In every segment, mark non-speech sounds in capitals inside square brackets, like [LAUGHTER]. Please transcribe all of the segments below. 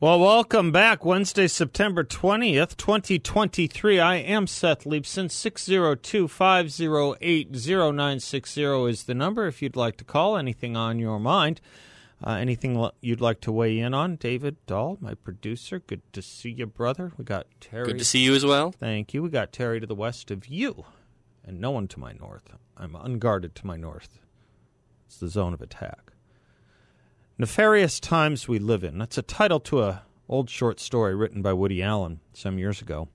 Well, welcome back. Wednesday, September 20th, 2023. I am Seth Leibsohn. 602 508 0960 is the number if you'd like to call. Anything on your mind, uh, anything you'd like to weigh in on. David Doll, my producer. Good to see you, brother. We got Terry. Good to see you as well. Thank you. We got Terry to the west of you, and no one to my north. I'm unguarded to my north. It's the zone of attack. Nefarious Times We Live In. That's a title to a old short story written by Woody Allen some years ago.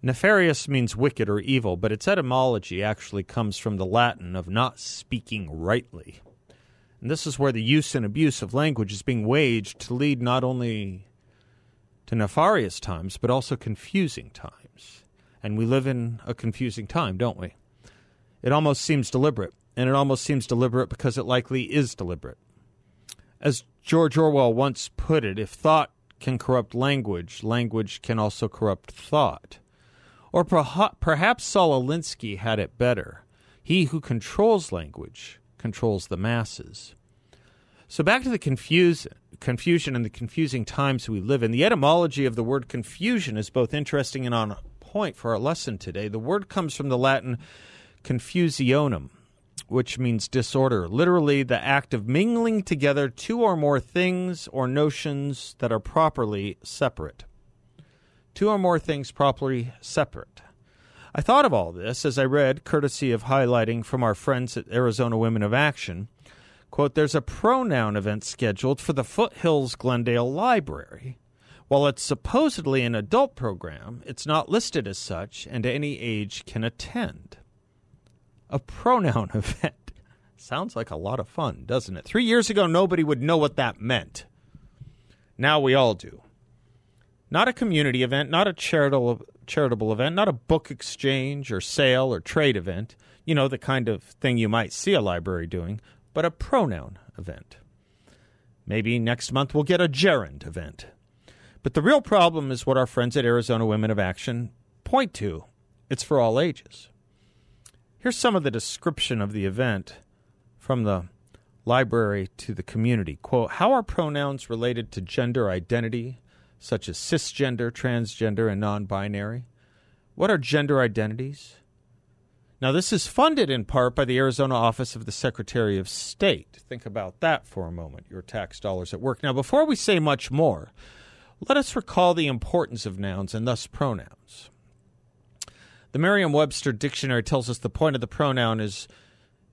Nefarious means wicked or evil, but its etymology actually comes from the Latin of not speaking rightly. And this is where the use and abuse of language is being waged to lead not only to nefarious times, but also confusing times. And we live in a confusing time, don't we? It almost seems deliberate, and it almost seems deliberate because it likely is deliberate. As George Orwell once put it, if thought can corrupt language, language can also corrupt thought. Or perhaps Saul Alinsky had it better. He who controls language controls the masses. So back to the confuse, confusion and the confusing times we live in. The etymology of the word confusion is both interesting and on point for our lesson today. The word comes from the Latin confusionum, which means disorder, literally the act of mingling together two or more things or notions that are properly separate. Two or more things properly separate. I thought of all this as I read, courtesy of highlighting from our friends at Arizona Women of Action. Quote, there's a pronoun event scheduled for the Foothills Glendale Library. While it's supposedly an adult program, it's not listed as such, and any age can attend a pronoun [LAUGHS] event. Sounds like a lot of fun, doesn't it? Three years ago, nobody would know what that meant. Now we all do. Not a community event, not a charitable charitable event, not a book exchange or sale or trade event, you know, the kind of thing you might see a library doing, but a pronoun event. Maybe next month we'll get a gerund event. But the real problem is what our friends at Arizona Women of Action point to it's for all ages. Here's some of the description of the event from the library to the community. Quote How are pronouns related to gender identity, such as cisgender, transgender, and non binary? What are gender identities? Now, this is funded in part by the Arizona Office of the Secretary of State. Think about that for a moment, your tax dollars at work. Now, before we say much more, let us recall the importance of nouns and thus pronouns. The Merriam Webster dictionary tells us the point of the pronoun is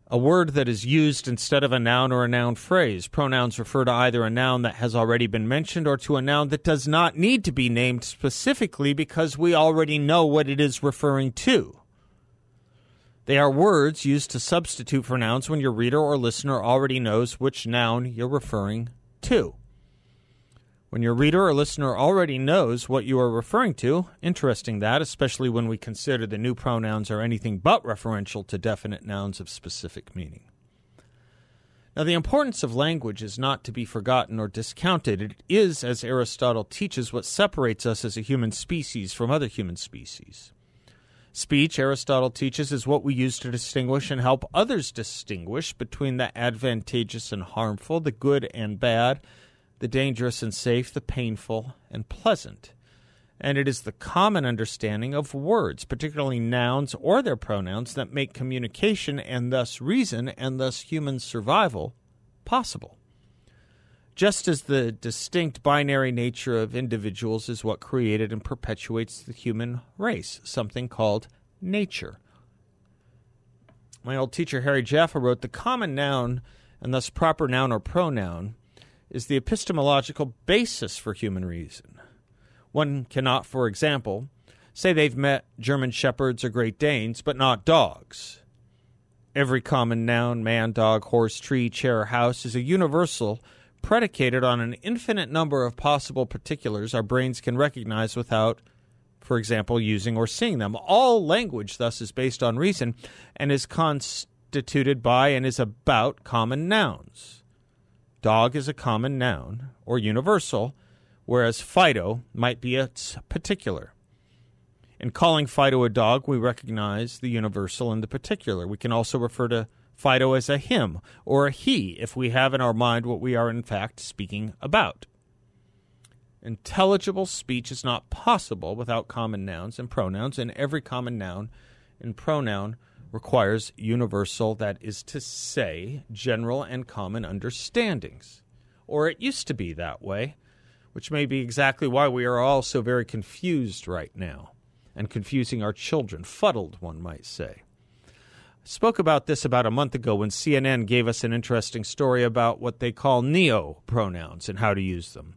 a word that is used instead of a noun or a noun phrase. Pronouns refer to either a noun that has already been mentioned or to a noun that does not need to be named specifically because we already know what it is referring to. They are words used to substitute for nouns when your reader or listener already knows which noun you're referring to. When your reader or listener already knows what you are referring to, interesting that, especially when we consider the new pronouns are anything but referential to definite nouns of specific meaning. Now, the importance of language is not to be forgotten or discounted. It is, as Aristotle teaches, what separates us as a human species from other human species. Speech, Aristotle teaches, is what we use to distinguish and help others distinguish between the advantageous and harmful, the good and bad, the dangerous and safe, the painful and pleasant. And it is the common understanding of words, particularly nouns or their pronouns, that make communication and thus reason and thus human survival possible. Just as the distinct binary nature of individuals is what created and perpetuates the human race, something called nature. My old teacher Harry Jaffa wrote the common noun and thus proper noun or pronoun is the epistemological basis for human reason. One cannot, for example, say they've met German shepherds or Great Danes, but not dogs. Every common noun, man, dog, horse, tree, chair, house, is a universal predicated on an infinite number of possible particulars our brains can recognize without, for example, using or seeing them. All language, thus, is based on reason and is constituted by and is about common nouns. Dog is a common noun, or universal, whereas Fido might be its particular. In calling Fido a dog, we recognize the universal and the particular. We can also refer to Fido as a him or a he if we have in our mind what we are in fact speaking about. Intelligible speech is not possible without common nouns and pronouns, and every common noun and pronoun requires universal, that is to say, general and common understandings. Or it used to be that way, which may be exactly why we are all so very confused right now, and confusing our children, fuddled, one might say spoke about this about a month ago when CNN gave us an interesting story about what they call neo pronouns and how to use them.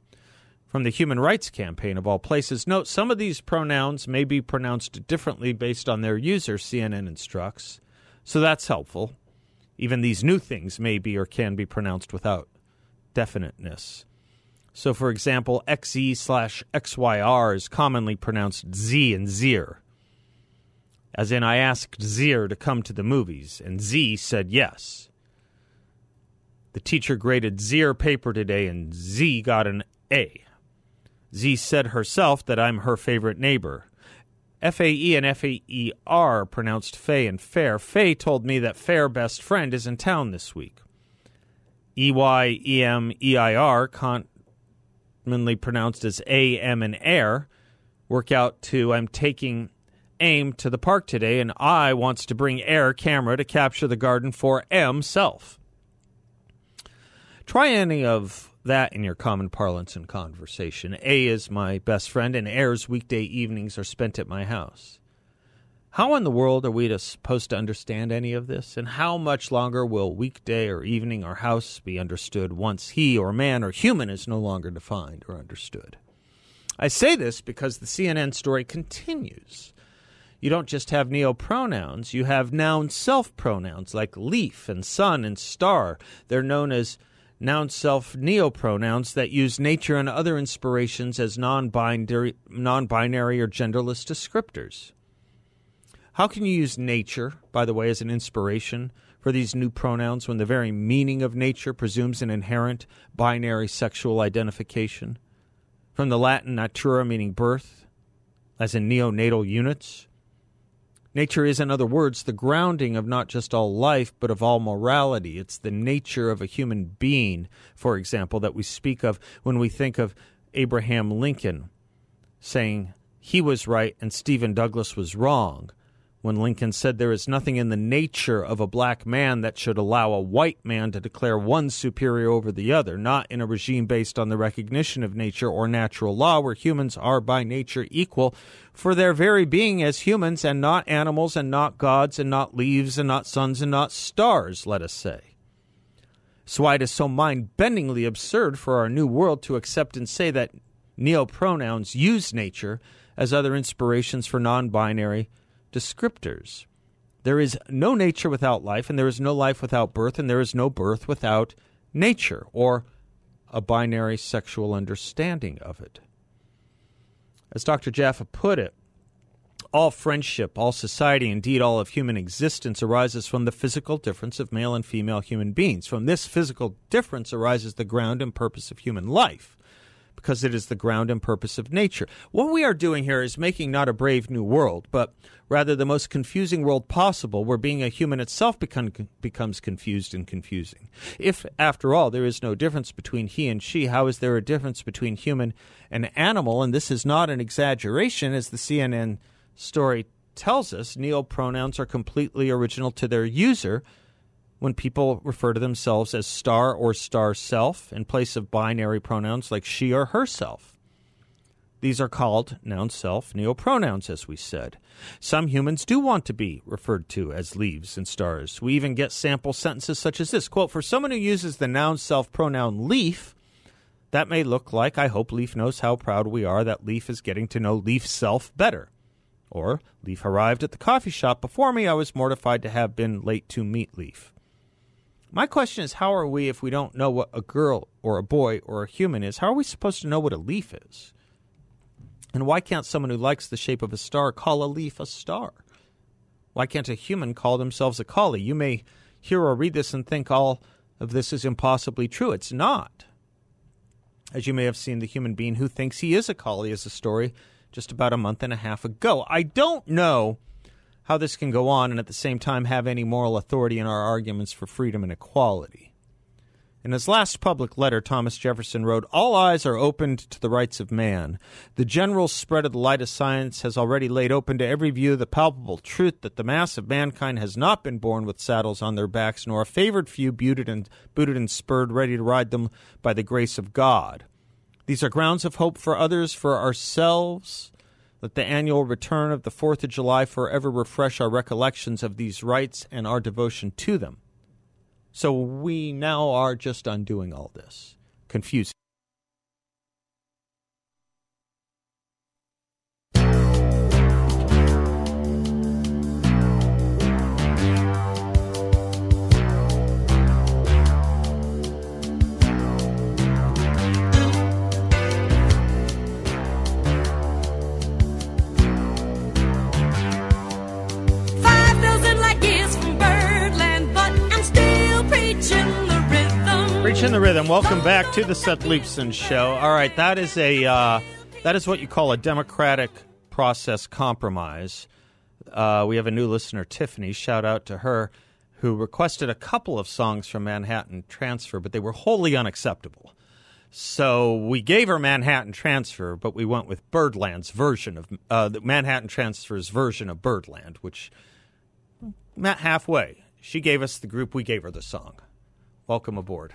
From the Human Rights Campaign, of all places, note some of these pronouns may be pronounced differently based on their user, CNN instructs, so that's helpful. Even these new things may be or can be pronounced without definiteness. So, for example, XE slash XYR is commonly pronounced Z and Zir as in I asked Zir to come to the movies, and Z said yes. The teacher graded Zir paper today, and Z got an A. Z said herself that I'm her favorite neighbor. F A E and F A E R pronounced Faye and Fair. Faye told me that Fair best friend is in town this week. E Y E M E I R, commonly pronounced as A M and Air, work out to I'm taking AIM to the park today, and I wants to bring Air camera to capture the garden for M self. Try any of that in your common parlance and conversation. A is my best friend, and Air's weekday evenings are spent at my house. How in the world are we to, supposed to understand any of this? And how much longer will weekday or evening or house be understood once he or man or human is no longer defined or understood? I say this because the CNN story continues you don't just have neopronouns, you have noun self pronouns like leaf and sun and star. They're known as noun self neopronouns that use nature and other inspirations as non binary or genderless descriptors. How can you use nature, by the way, as an inspiration for these new pronouns when the very meaning of nature presumes an inherent binary sexual identification? From the Latin natura, meaning birth, as in neonatal units, Nature is, in other words, the grounding of not just all life, but of all morality. It's the nature of a human being, for example, that we speak of when we think of Abraham Lincoln saying he was right and Stephen Douglas was wrong when Lincoln said there is nothing in the nature of a black man that should allow a white man to declare one superior over the other, not in a regime based on the recognition of nature or natural law, where humans are by nature equal for their very being as humans and not animals and not gods and not leaves and not suns and not stars, let us say. So why it is so mind bendingly absurd for our new world to accept and say that neo pronouns use nature as other inspirations for non binary descriptors. There is no nature without life, and there is no life without birth, and there is no birth without nature, or a binary sexual understanding of it. As Dr. Jaffa put it, all friendship, all society, indeed all of human existence arises from the physical difference of male and female human beings. From this physical difference arises the ground and purpose of human life because it is the ground and purpose of nature. What we are doing here is making not a brave new world, but rather the most confusing world possible, where being a human itself become, becomes confused and confusing. If, after all, there is no difference between he and she, how is there a difference between human and animal? And this is not an exaggeration, as the CNN story tells us. Neo pronouns are completely original to their user when people refer to themselves as star or star self in place of binary pronouns like she or herself. These are called noun self neopronouns, as we said. Some humans do want to be referred to as leaves and stars. We even get sample sentences such as this quote, For someone who uses the noun self pronoun leaf, that may look like, I hope Leaf knows how proud we are that Leaf is getting to know Leaf self better. Or, Leaf arrived at the coffee shop before me. I was mortified to have been late to meet Leaf. My question is how are we, if we don't know what a girl or a boy or a human is, how are we supposed to know what a leaf is? And why can't someone who likes the shape of a star call a leaf a star? Why can't a human call themselves a collie? You may hear or read this and think all of this is impossibly true. It's not. As you may have seen, the human being who thinks he is a collie is a story just about a month and a half ago. I don't know how this can go on and at the same time have any moral authority in our arguments for freedom and equality. In his last public letter, Thomas Jefferson wrote, All eyes are opened to the rights of man. The general spread of the light of science has already laid open to every view the palpable truth that the mass of mankind has not been born with saddles on their backs, nor a favored few booted and, booted and spurred, ready to ride them by the grace of God. These are grounds of hope for others, for ourselves. Let the annual return of the Fourth of July forever refresh our recollections of these rights and our devotion to them. So we now are just undoing all this. Confusing. Rhythm. Preaching the rhythm. Welcome back to the Seth Leibsohn Show. All right, that is a uh, that is what you call a democratic process compromise. Uh, we have a new listener, Tiffany. Shout out to her, who requested a couple of songs from Manhattan Transfer, but they were wholly unacceptable. So we gave her Manhattan Transfer, but we went with Birdland's version of uh, the Manhattan Transfer's version of Birdland, which met halfway. She gave us the group, we gave her the song. Welcome aboard.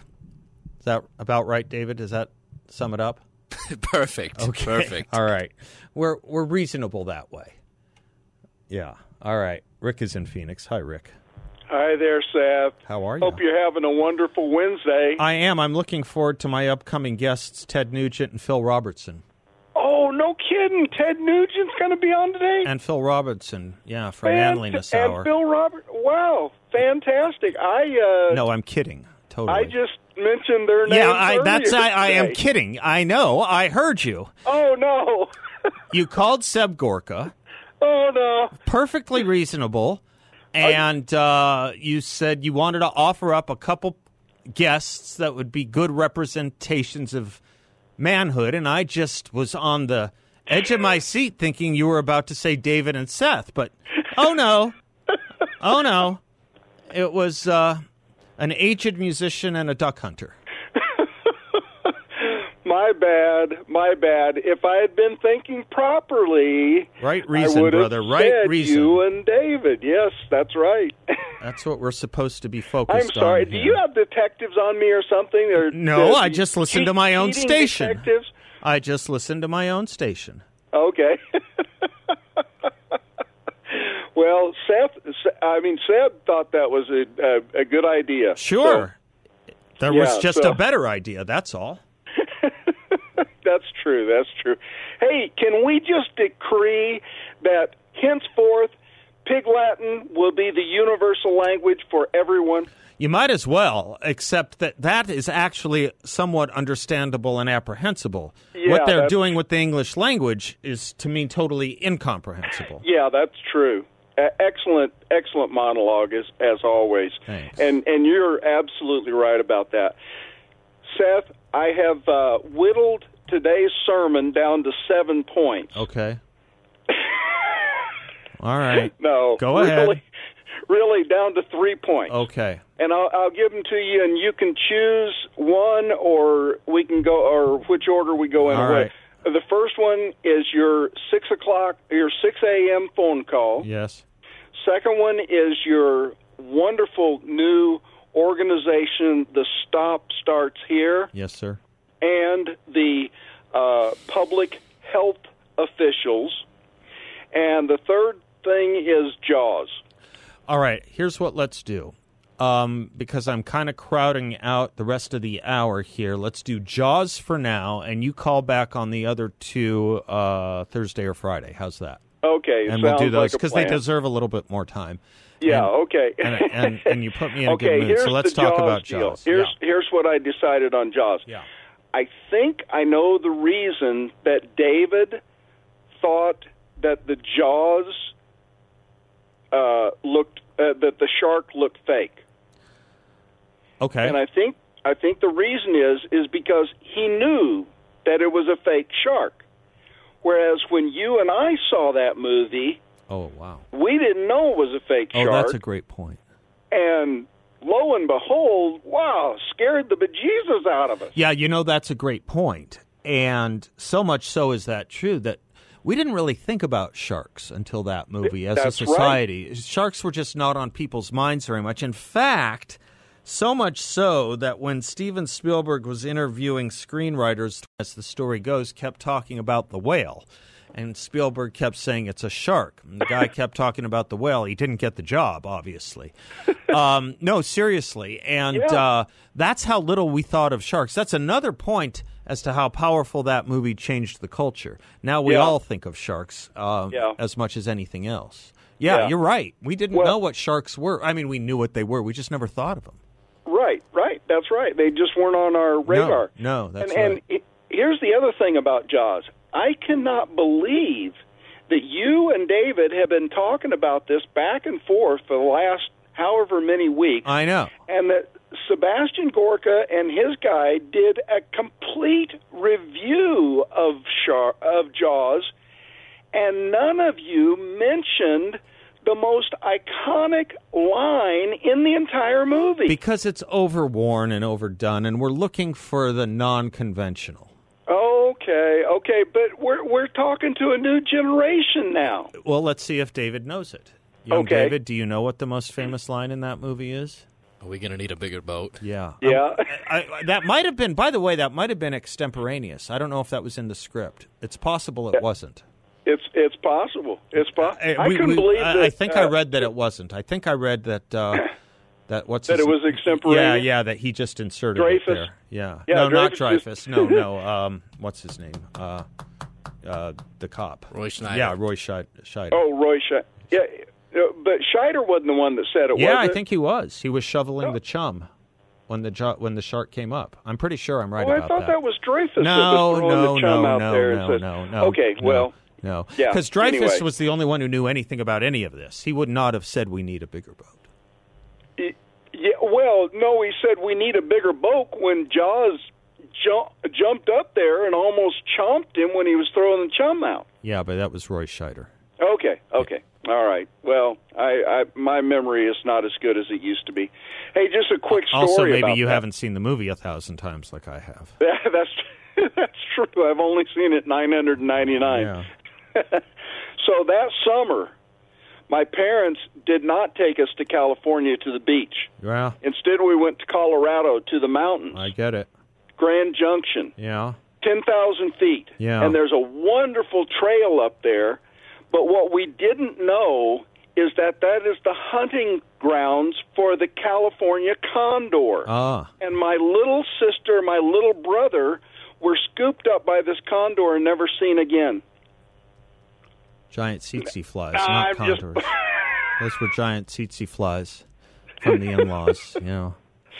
Is that about right, David? Does that sum it up? [LAUGHS] Perfect. Okay. Perfect. All right. We're we're reasonable that way. Yeah. All right. Rick is in Phoenix. Hi, Rick. Hi there, Seth. How are you? Hope you're having a wonderful Wednesday. I am. I'm looking forward to my upcoming guests, Ted Nugent and Phil Robertson. oh, no kidding. Ted Nugent's going to be on today? And Phil Robertson, yeah, from Fant- Manliness and Hour. Bill Robert. Wow, fantastic. I uh, no, I'm kidding. Totally. I just mentioned their names. yeah, I, that's I, I am kidding. I know. I heard you. Oh no. [LAUGHS] You called Seb Gorka. oh no. perfectly reasonable. And uh, you said you wanted to offer up a couple guests that would be good representations of manhood. And I just was on the edge of my seat thinking you were about to say David and Seth. But oh no. [LAUGHS] Oh no. It was uh, an aged musician and a duck hunter. [LAUGHS] My bad. My bad. If I had been thinking properly, Right reason, I would have brother. Right reason. You and David. Yes, that's right. [LAUGHS] That's what we're supposed to be focused I'm sorry. on. Do you have detectives on me or something? Or No, I just listen to my own station. Detectives? I just listen to my own station. Okay. [LAUGHS] well, Seth. I mean, Seb thought that was a a, a good idea. Sure. there was just so- a better idea, that's all. [LAUGHS] That's true. That's true. Hey, can we just decree that henceforth Pig Latin will be the universal language for everyone? You might as well, except that that is actually somewhat understandable and apprehensible. Yeah, what they're doing with the English language is, to me, totally incomprehensible. Yeah, that's true. Uh, excellent, excellent monologue as as always. Thanks. And and you're absolutely right about that, Seth. I have uh, whittled today's sermon down to seven points. Okay. [LAUGHS] all right. No, Go really, ahead. Really down to three points. Okay. And I'll, I'll give them to you, and you can choose one, or we can go, or which order we go in. All right. The first one is your six o'clock, your six a.m. phone call. Yes. Second one is your wonderful new organization, The Stop Starts Here, Yes, sir. and the uh, public health officials. And the third thing is JAWS. All right, here's what let's do. Um, because I'm kind of crowding out the rest of the hour here, let's do Jaws for now, and you call back on the other two uh, Thursday or Friday. How's that? Okay, and we'll do those like because they deserve a little bit more time. Yeah, And- okay. And, and and you put me in a okay, good mood. So let's talk Jaws about deal. Jaws. Here's yeah. here's what I decided on Jaws. Yeah. I think I know the reason that David thought that the Jaws uh, looked uh, that the shark looked fake, Okay. and I think I think the reason is is because he knew that it was a fake shark. Whereas when you and I saw that movie, oh wow. we didn't know it was a fake Oh, shark. Oh, that's a great point. and lo and behold, wow, scared the bejesus out of us. Yeah, you know that's a great point, and so much so is that true that we didn't really think about sharks until that movie as That's a right. society. Sharks were just not on people's minds very much. In fact, so much so that when Steven Spielberg was interviewing screenwriters, as the story goes, kept talking about the whale. And Spielberg kept saying it's a shark. And the guy kept talking about the whale. He didn't get the job, obviously. [LAUGHS] Um, no, seriously. And Yeah. uh, that's how little we thought of sharks. That's another point as to how powerful that movie changed the culture. Now we Yeah. all think of sharks um, Yeah. as much as anything else. Yeah, Yeah. you're right. We didn't Well- know what sharks were. I mean, we knew what they were. We just never thought of them. Right, right. That's right. They just weren't on our radar. no, no that's and, right. And he- here's the other thing about Jaws. I cannot believe that you and David have been talking about this back and forth for the last however many weeks, I know. and that Sebastian Gorka and his guy did a complete review of Char- of Jaws, and none of you mentioned the most iconic line in the entire movie. Because it's overworn and overdone, and we're looking for the non conventional. Okay, okay, but we're we're talking to a new generation now. Well, let's see if David knows it. Young Okay. David, do you know what the most famous line in that movie is? Are we going to need a bigger boat? Yeah. Yeah. Um, I, I, that might have been, by the way, that might have been extemporaneous. I don't know if that was in the script. It's possible it wasn't. It's it's possible. It's po- Uh, I we- couldn't we- believe I, that. I think I uh, read that it wasn't. I think I read that uh, [LAUGHS] that what's That his- it was extemporaneous? Yeah, yeah, that he just inserted it Dreyfuss? there. Yeah, Yeah, no, not Dreyfuss Dreyfuss. just- no, no. [LAUGHS] Um, what's his name? Uh, uh, the cop. Roy Schneider. Yeah, Roy Scheid- Scheider. Oh, Roy Scheider. Yeah, uh, but Scheider wasn't the one that said it. yeah, was I it? think he was. He was shoveling Oh. the chum when the jo- when the shark came up. I'm pretty sure I'm right Oh, I about thought that. was Dreyfuss. that No, was throwing no, the chum no, out no, there and no, said, no, no. Okay, no, well, no, Yeah, because Dreyfuss anyway. was the only one who knew anything about any of this. He would not have said we need a bigger boat. yeah. Well, no, he said we need a bigger boat when Jaws ju- jumped up there and almost chomped him when he was throwing the chum out. Yeah, but that was Roy Scheider. Okay, okay, all right. Well, I, I my memory is not as good as it used to be. Hey, just a quick story. Also, maybe you that. haven't seen the movie a thousand times like I have. [LAUGHS] that's [LAUGHS] that's true. I've only seen it 999. Yeah. [LAUGHS] So that summer, my parents did not take us to California to the beach. Well, Instead, we went to Colorado to the mountains, I get it. Grand Junction, Yeah. 10,000 feet. Yeah. And there's a wonderful trail up there. But what we didn't know is that that is the hunting grounds for the California condor. Ah, and my little sister, my little brother were scooped up by this condor and never seen again. Giant tsetse flies, I'm not just- Those were giant tsetse flies from the in-laws. You know.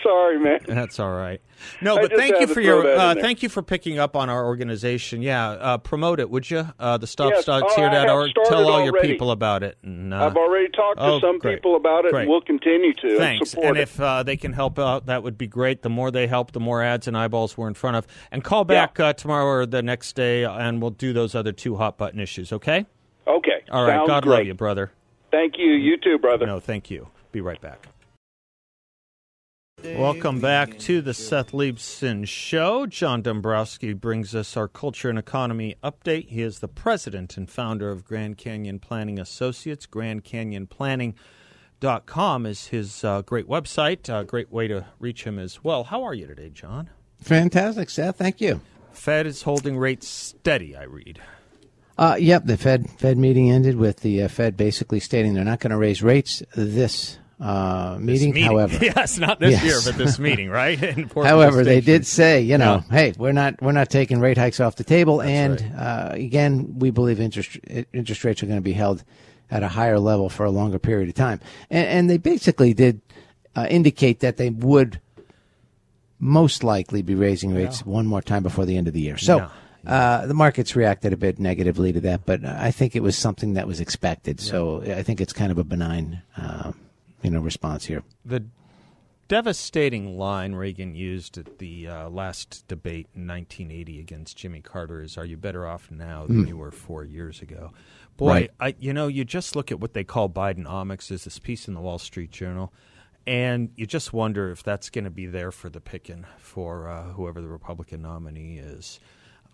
Sorry, man. That's all right. No, but thank you for your uh, thank you for picking up on our organization. Yeah, uh, promote it, would you? Uh, the Yes. Oh, I have stopstartshere.org. Tell all your people about it. And, uh, I've already talked to oh, some great. people about it, Great. and we'll continue to and Thanks. support And if uh, they can help out, that would be great. The more they help, the more ads and eyeballs we're in front of. And call back uh, tomorrow or the next day, and we'll do those other two hot button issues. Okay? Okay, All right. sounds God great. love you, brother. Thank you. You too, brother. No, thank you. Be right back. Welcome back to the Seth Leibsohn Show. John Dombroski brings us our culture and economy update. He is the president and founder of Grand Canyon Planning Associates. GrandCanyonPlanning.com is his uh, great website. Uh, great way to reach him as well. How are you today, John? Fantastic, Seth. Thank you. Fed is holding rates steady, I read. Uh, yep, the Fed Fed meeting ended with the uh, Fed basically stating they're not going to raise rates this uh, meeting. Meeting. However, [LAUGHS] yes, not this Yes. year, but this meeting, right? [LAUGHS] [LAUGHS] However, they did say, you know, Yeah. hey, we're not we're not taking rate hikes off the table, and right. uh, again, we believe interest interest rates are going to be held at a higher level for a longer period of time, and, and they basically did uh, indicate that they would most likely be raising rates one more time before the end of the year. So. Yeah. Uh, the markets reacted a bit negatively to that, but I think it was something that was expected. So I think it's kind of a benign, uh, you know, response here. the devastating line Reagan used at the uh, last debate in 1980 against Jimmy Carter is, "Are you better off now than you were four years ago?" Boy, Right. I, you know, you just look at what they call Bidenomics. Is this piece in the Wall Street Journal, and you just wonder if that's going to be there for the picking for uh, whoever the Republican nominee is.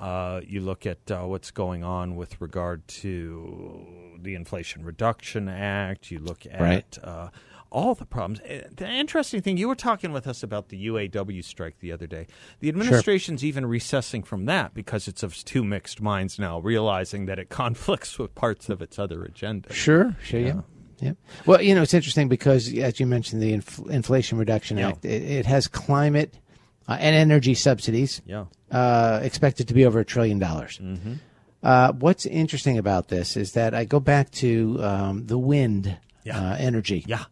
Uh, you look at uh, what's going on with regard to the Inflation Reduction Act. You look at Right. uh, all the problems. Uh, The interesting thing, you were talking with us about the UAW strike the other day. The administration's even recessing from that because it's of two mixed minds now, realizing that it [LAUGHS] conflicts with parts of its other agenda. Sure, sure, yeah. yeah. Well, you know, it's interesting because, as you mentioned, the Inf- Inflation Reduction Yeah. Act, it, it has climate uh, and energy subsidies Yeah. Uh, expected to be over a trillion dollars. Mm-hmm. Uh, what's interesting about this is that I go back to um, the wind Yeah. uh, energy. Yeah.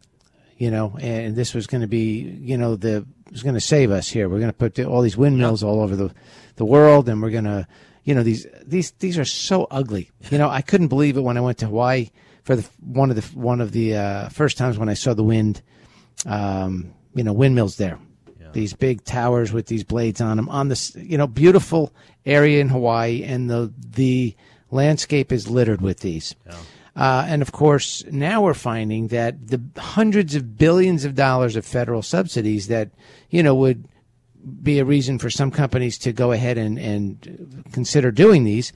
You know, and this was going to be, you know, the was going to save us here. We're going to put all these windmills all over the the world, and we're going to, you know, these these these are so ugly. You know, I couldn't believe it when I went to Hawaii for the one of the one of the uh, first times when I saw the wind, um, you know, windmills there. These big towers with these blades on them on this, you know, beautiful area in Hawaii, and the the landscape is littered with these. Uh, and of course, now we're finding that the hundreds of billions of dollars of federal subsidies that, you know, would be a reason for some companies to go ahead and, and consider doing these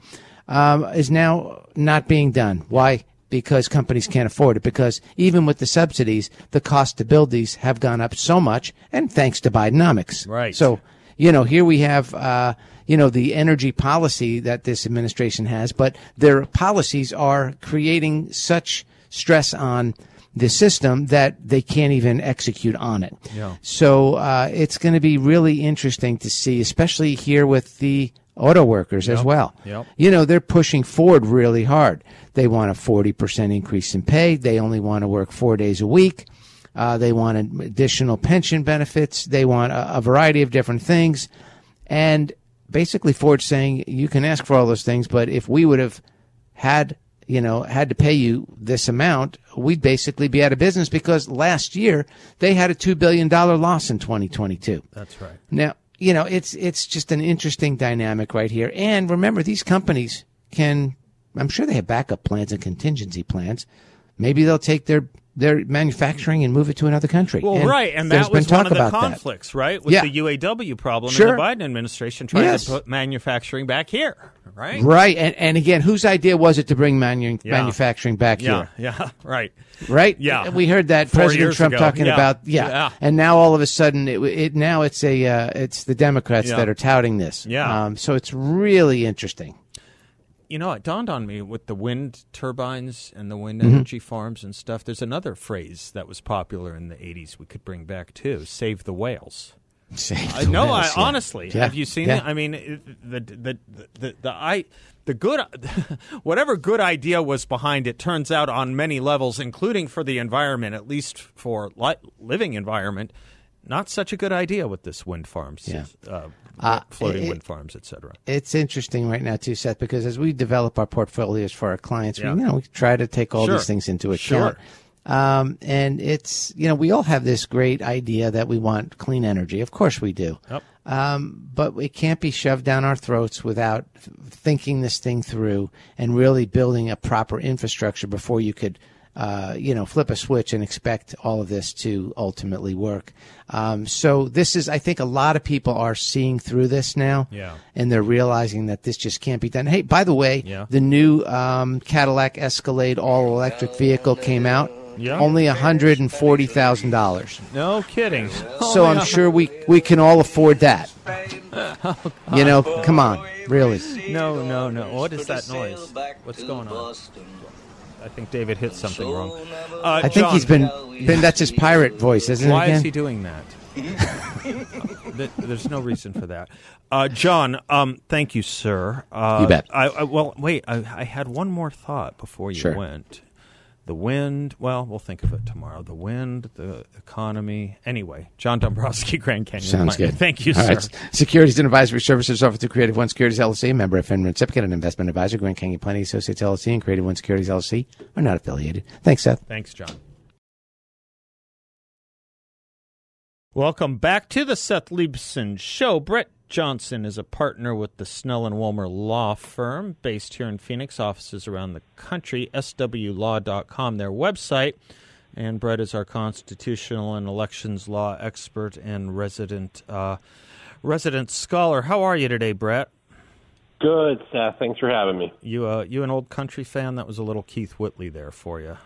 um, is now not being done. Why? Because companies can't afford it. Because even with the subsidies, the cost to build these have gone up so much, and thanks to Bidenomics. Right. So, you know, here we have, uh, you know, the energy policy that this administration has, but their policies are creating such stress on the system that they can't even execute on it. Yeah. So uh, it's going to be really interesting to see, especially here with the auto workers as well. Yep. You know, they're pushing forward really hard. They want a 40% increase in pay. They only want to work four days a week. Uh, they want additional pension benefits. They want a, a variety of different things. And basically, Ford's saying you can ask for all those things, but if we would have had you know had to pay you this amount, we'd basically be out of business because last year they had a two billion dollar loss in 2022. That's right. Now, you know, it's it's just an interesting dynamic right here. And remember, these companies can I'm sure they have backup plans and contingency plans. Maybe they'll take their their manufacturing and move it to another country. Well, right, and there's that was been one talk of the about that. conflicts, right, with Yeah. the UAW problem Sure. and the Biden administration trying Yes. to put manufacturing back here, right? Right, and and again, whose idea was it to bring manu- Yeah. manufacturing back Yeah, here? yeah, [LAUGHS] right. Right? Yeah. we heard that Four President Trump ago. talking about yeah. And now all of a sudden it, it now it's a uh, it's the Democrats that are touting this. Yeah. um, so it's really interesting. You know, it dawned on me with the wind turbines and the wind Mm-hmm. energy farms and stuff. There's another phrase that was popular in the '80s we could bring back too: "Save the whales." Save I know. I, honestly, Yeah, have you seen yeah. it? I mean, the the the the, the I. The good, [LAUGHS] whatever good idea was behind it, turns out on many levels, including for the environment, at least for li- living environment, not such a good idea with this wind farms, Yeah. uh, Uh, floating it- wind farms, etc. It's interesting right now too, Seth, because as we develop our portfolios for our clients, Yeah. we you know we try to take all Sure. these things into Sure. account. Um, and it's you know we all have this great idea that we want clean energy. Of course we do. Yep. Um, but it can't be shoved down our throats without thinking this thing through and really building a proper infrastructure before you could, uh, you know, flip a switch and expect all of this to ultimately work. Um, so this is, I think, a lot of people are seeing through this now, Yeah. and they're realizing that this just can't be done. Hey, by the way, Yeah. the new um, Cadillac Escalade all electric vehicle came out. Yeah. Only hundred and forty thousand dollars. No kidding. So I'm sure we we can all afford that. You know, come on, really. No, no, no. What is that noise? What's going on? I think David hit something wrong. Uh, I think he's been, been that's his pirate voice, isn't Why it? Again? is he doing that? Uh, [LAUGHS] th- There's no reason for that. Uh, John, um, thank you, sir. Uh, You bet. I, I, well, wait. I, I had one more thought before you Sure. went. The wind. Well, we'll think of it tomorrow. The wind, the economy. Anyway, John Dombroski, [LAUGHS] Grand Canyon. Sounds good. Thank you, All sir. right. Securities and advisory services offered through Creative One Securities LLC, member of FINRA Recipient, an investment advisor. Grand Canyon Planning Associates LLC and Creative One Securities LLC are not affiliated. Thanks, Seth. Thanks, John. Welcome back to the Seth Leibsohn Show. Brett Johnson is a partner with the Snell and Wilmer Law Firm based here in Phoenix, offices around the country, swlaw.com, their website. And Brett is our constitutional and elections law expert and resident uh, resident scholar. How are you today, Brett? Good, Seth. Thanks for having me. You uh, you an old country fan? That was a little Keith Whitley there for you.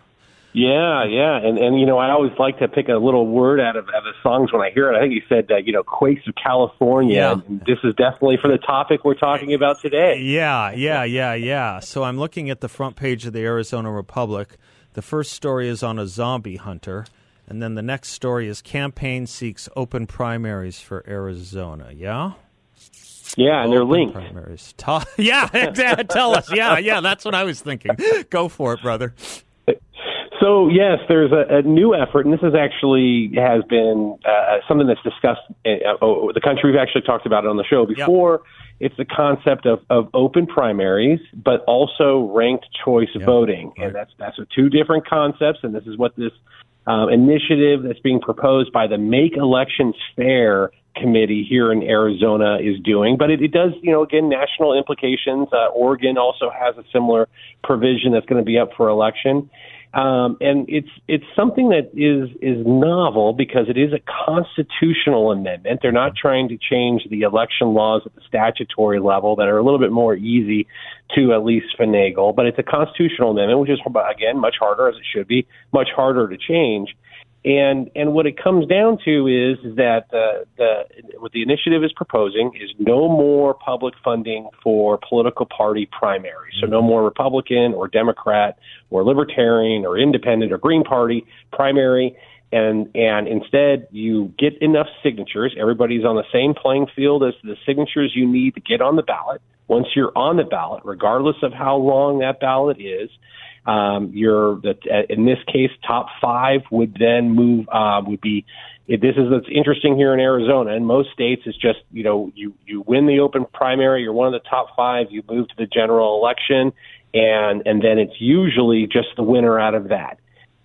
Yeah, yeah, and and you know I always like to pick a little word out of, out of the songs when I hear it. I think you said uh, you know Quakes of California. Yeah. And this is definitely for the topic we're talking about today. Yeah, yeah, yeah, yeah. So I'm looking at the front page of the Arizona Republic. The first story is on a zombie hunter, and then the next story is campaign seeks open primaries for Arizona. Yeah, Yeah, and they're linked. Primaries. Ta- [LAUGHS] yeah, [LAUGHS] tell us. Yeah, yeah. That's what I was thinking. Go for it, brother. So yes, there's a, a new effort, and this is actually has been uh, something that's discussed. Uh, oh, the country we've actually talked about it on the show before. It's the concept of, of open primaries, but also ranked choice voting, and that's that's two different concepts. And this is what this um, initiative that's being proposed by the Make Elections Fair committee here in Arizona is doing. But it, it does, you know, again, national implications. Uh, Oregon also has a similar provision that's going to be up for election. Um, and it's it's something that is is novel because it is a constitutional amendment. They're not trying to change the election laws at the statutory level that are a little bit more easy to at least finagle. But it's a constitutional amendment, which is again much harder as it should be, much harder to change. And and what it comes down to is, that uh, the what the initiative is proposing is no more public funding for political party primaries. So no more Republican or Democrat or Libertarian or Independent or Green Party primary. And and instead you get enough signatures. Everybody's on the same playing field as the signatures you need to get on the ballot. Once you're on the ballot, regardless of how long that ballot is, um, your in this case top five would then move uh, would be this is what's interesting here in Arizona. In most states, it's just you know you you win the open primary, you're one of the top five, you move to the general election, and and then it's usually just the winner out of that,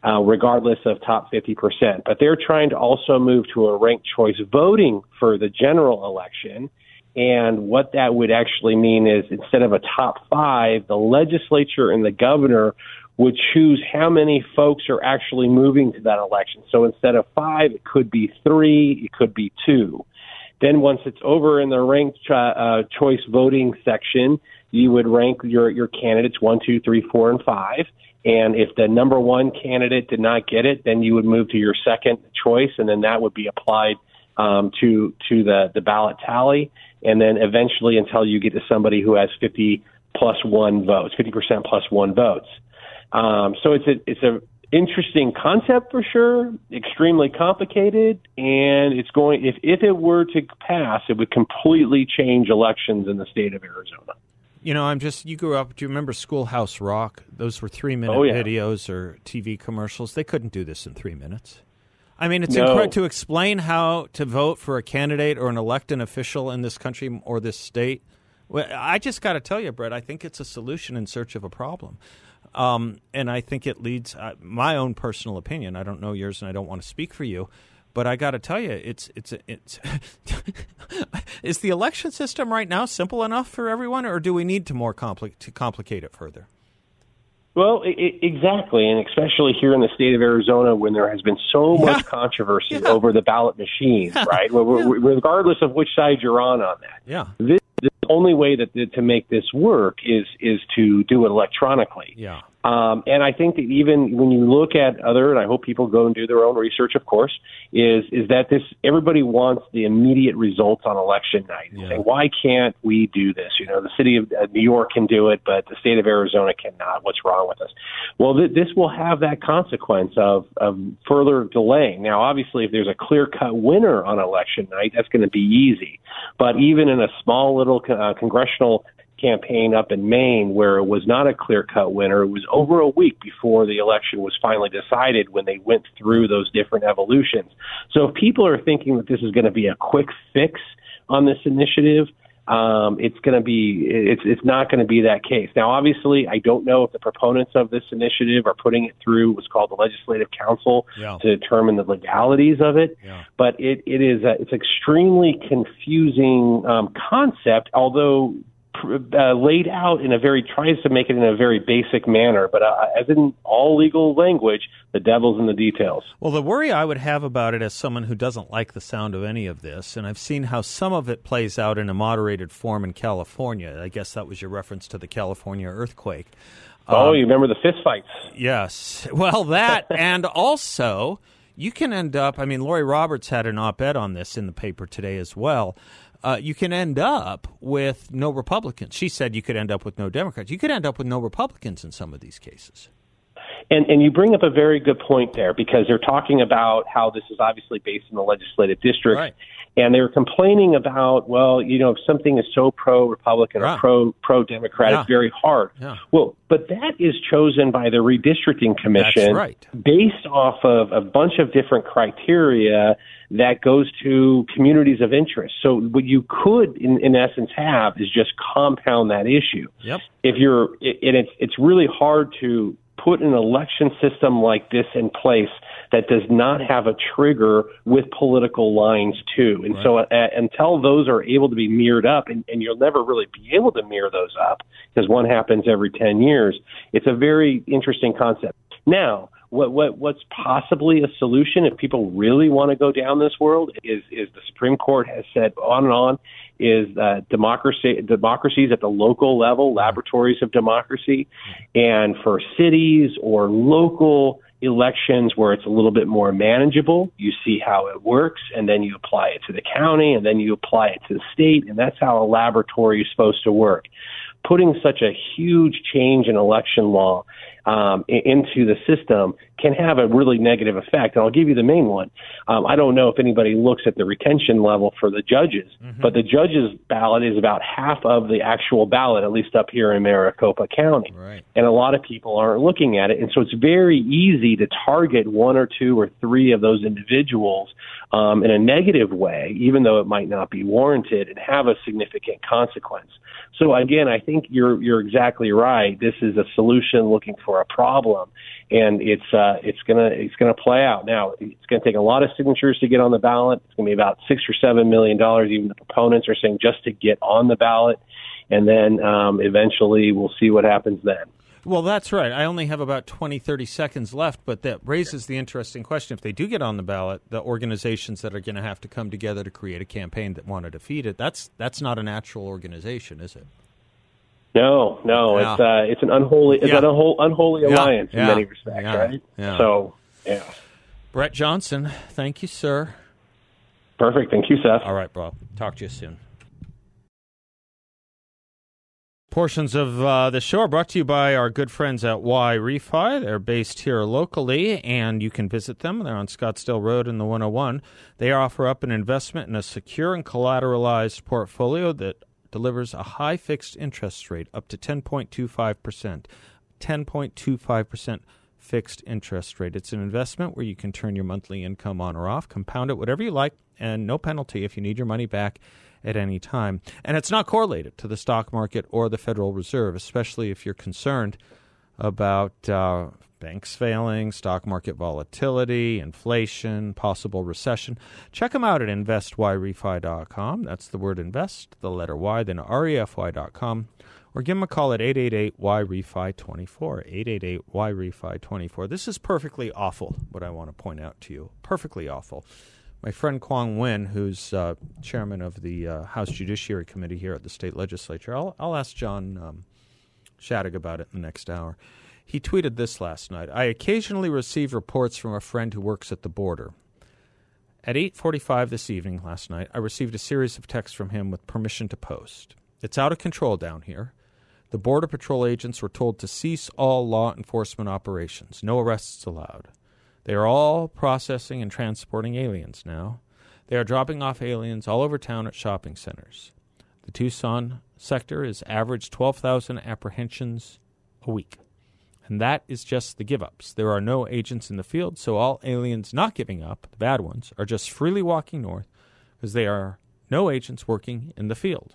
uh, regardless of top fifty percent. But they're trying to also move to a ranked choice voting for the general election. And what that would actually mean is instead of a top five, the legislature and the governor would choose how many folks are actually moving to that election. So instead of five, it could be three, it could be two. Then once it's over in the ranked uh, uh, choice voting section, you would rank your, your candidates one, two, three, four, and five. And if the number one candidate did not get it, then you would move to your second choice, and then that would be applied um, to to the the ballot tally, and then eventually until you get to somebody who has 50 plus one votes, 50 percent plus one votes. Um, so it's a it's a interesting concept for sure, extremely complicated, and it's going if if it were to pass, it would completely change elections in the state of Arizona. You know, I'm just. You grew up. Do you remember Schoolhouse Rock? Those were three minute Oh, yeah. videos or TV commercials. They couldn't do this in three minutes. I mean, it's No. incredible to explain how to vote for a candidate or an elected official in this country or this state. Well, I just got to tell you, Brett. I think it's a solution in search of a problem, um, and I think it leads. Uh, my own personal opinion. I don't know yours, and I don't want to speak for you. But I got to tell you, it's it's it's. [LAUGHS] is the election system right now simple enough for everyone, or do we need to more compli- to complicate it further? Well, i i exactly, and especially here in the state of Arizona, when there has been so much controversy over the ballot machines, right? Regardless of which side you're on on that, Yeah. this, the only way that to make this work is is to do it electronically. Yeah. Um, and I think that even when you look at other, and I hope people go and do their own research, of course, is is that this everybody wants the immediate results on election night. Yeah. Saying, why can't we do this? You know, the city of uh, New York can do it, but the state of Arizona cannot. What's wrong with us? Well, th- this will have that consequence of of further delaying. Now, obviously, if there's a clear cut winner on election night, that's going to be easy. But even in a small little uh, congressional campaign up in Maine where it was not a clear cut winner. It was over a week before the election was finally decided when they went through those different evolutions. So if people are thinking that this is going to be a quick fix on this initiative, um, it's going to be it's it's not going to be that case. Now, obviously, I don't know if the proponents of this initiative are putting it through what's called the Legislative Council Yeah. to determine the legalities of it. Yeah. But it it is a, it's extremely confusing um, concept, although uh, laid out in a very tries to make it in a very basic manner. But uh, as in all legal language, the devil's in the details. Well, the worry I would have about it as someone who doesn't like the sound of any of this, and I've seen how some of it plays out in a moderated form in California. I guess that was your reference to the California earthquake. oh, Um, you remember the fist fights? Yes. [LAUGHS] Well, that, and also, you can end up, I mean, Laurie Roberts had an op ed on this in the paper today as well. Uh, you can end up with no Republicans. She said you could end up with no Democrats. You could end up with no Republicans in some of these cases. And, and you bring up a very good point there because they're talking about how this is obviously based in the legislative district. Right. And they were complaining about, well, you know, if something is so pro Republican Yeah. or pro pro Democrat, Yeah. it's very hard. Yeah. Well, but that is chosen by the redistricting commission right. based off of a bunch of different criteria that goes to communities of interest. So what you could, in, in essence, have is just compound that issue Yep. if you're and it's it's really hard to put an election system like this in place that does not have a trigger with political lines too. And so uh, until those are able to be mirrored up and, and you'll never really be able to mirror those up because one happens every 10 years it's a very interesting concept. Now what what what's possibly a solution if people really want to go down this world is is the Supreme Court has said on and on is uh, democracy democracies at the local level laboratories of democracy and for cities or local elections where it's a little bit more manageable. You see how it works and then you apply it to the county and then you apply it to the state and that's how a laboratory is supposed to work. Putting such a huge change in election law um, into the system can have a really negative effect. And I'll give you the main one. Um, I don't know if anybody looks at the retention level for the judges, but the judges' ballot is about half of the actual ballot, at least up here in Maricopa County. Right. And a lot of people aren't looking at it. And so it's very easy to target one or two or three of those individuals um, in a negative way, even though it might not be warranted and have a significant consequence. So again, I think you're you're exactly right. This is a solution looking for a problem, and it's uh, it's gonna it's gonna play out. Now it's gonna take a lot of signatures to get on the ballot. It's gonna be about six or seven million dollars. Even the proponents are saying just to get on the ballot, and then um, eventually we'll see what happens then. Well, that's right. I only have about 20, 30 seconds left, but that raises the interesting question. If they do get on the ballot, the organizations that are going to have to come together to create a campaign that want to defeat it, that's, that's not a natural organization, is it? No, no, Yeah. it's uh, it's an unholy it's Yeah. an unholy, unholy Yeah, alliance in many respects, yeah, right? yeah. So, yeah, Brett Johnson, thank you, sir. perfect. Thank you, Seth. All right, bro. Talk to you soon. Portions of uh, the show are brought to you by our good friends at yRefy. They're based here locally, and you can visit them. They're on Scottsdale Road in the 101. They offer up an investment in a secure and collateralized portfolio that delivers a high fixed interest rate up to 10.25%. 10.25% fixed interest rate. It's an investment where you can turn your monthly income on or off, compound it whatever you like, and no penalty if you need your money back at any time. And it's not correlated to the stock market or the Federal Reserve, especially if you're concerned about uh, banks failing, stock market volatility, inflation, possible recession. Check them out at investyrefy.com. That's the word invest, the letter Y, then refy.com. Or give them a call at 888-YREFY24, 888-YREFY24. This is perfectly awful, what I want to point out to you. Perfectly awful. My friend Quang Nguyen, who's uh, chairman of the uh, House Judiciary Committee here at the state legislature, I'll, I'll ask John um, Shadegg about it in the next hour. He tweeted this last night. I occasionally receive reports from a friend who works at the border. At 8:45 this evening last night, I received a series of texts from him with permission to post. It's out of control down here. The border patrol agents were told to cease all law enforcement operations. No arrests allowed. They are all processing and transporting aliens now. They are dropping off aliens all over town at shopping centers. The Tucson sector is average 12,000 apprehensions a week. And that is just the give ups. There are no agents in the field, so all aliens not giving up, the bad ones, are just freely walking north because there are no agents working in the field.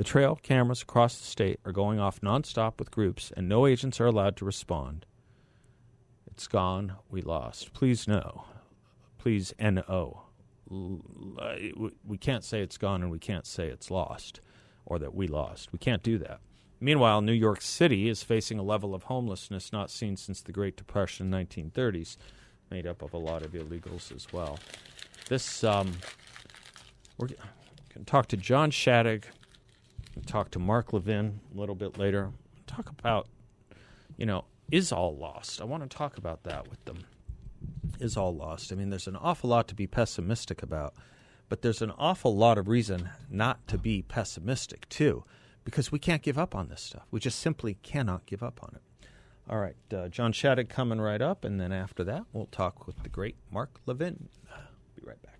The trail cameras across the state are going off nonstop with groups, and no agents are allowed to respond. It's gone. We lost. Please no. Please no. We can't say it's gone and we can't say it's lost or that we lost. We can't do that. Meanwhile, New York City is facing a level of homelessness not seen since the Great Depression in 1930s, made up of a lot of illegals as well. This, um, we're going to talk to John Talk to Mark Levin a little bit later, talk about, you know, is all lost? I want to talk about that with them. Is all lost? I mean, there's an awful lot to be pessimistic about, but there's an awful lot of reason not to be pessimistic, too because we can't give up on this stuff. We just simply cannot give up on it. All right, uh, John Shadegg coming right up, and then after that, we'll talk with the great Mark Levin. Be right back.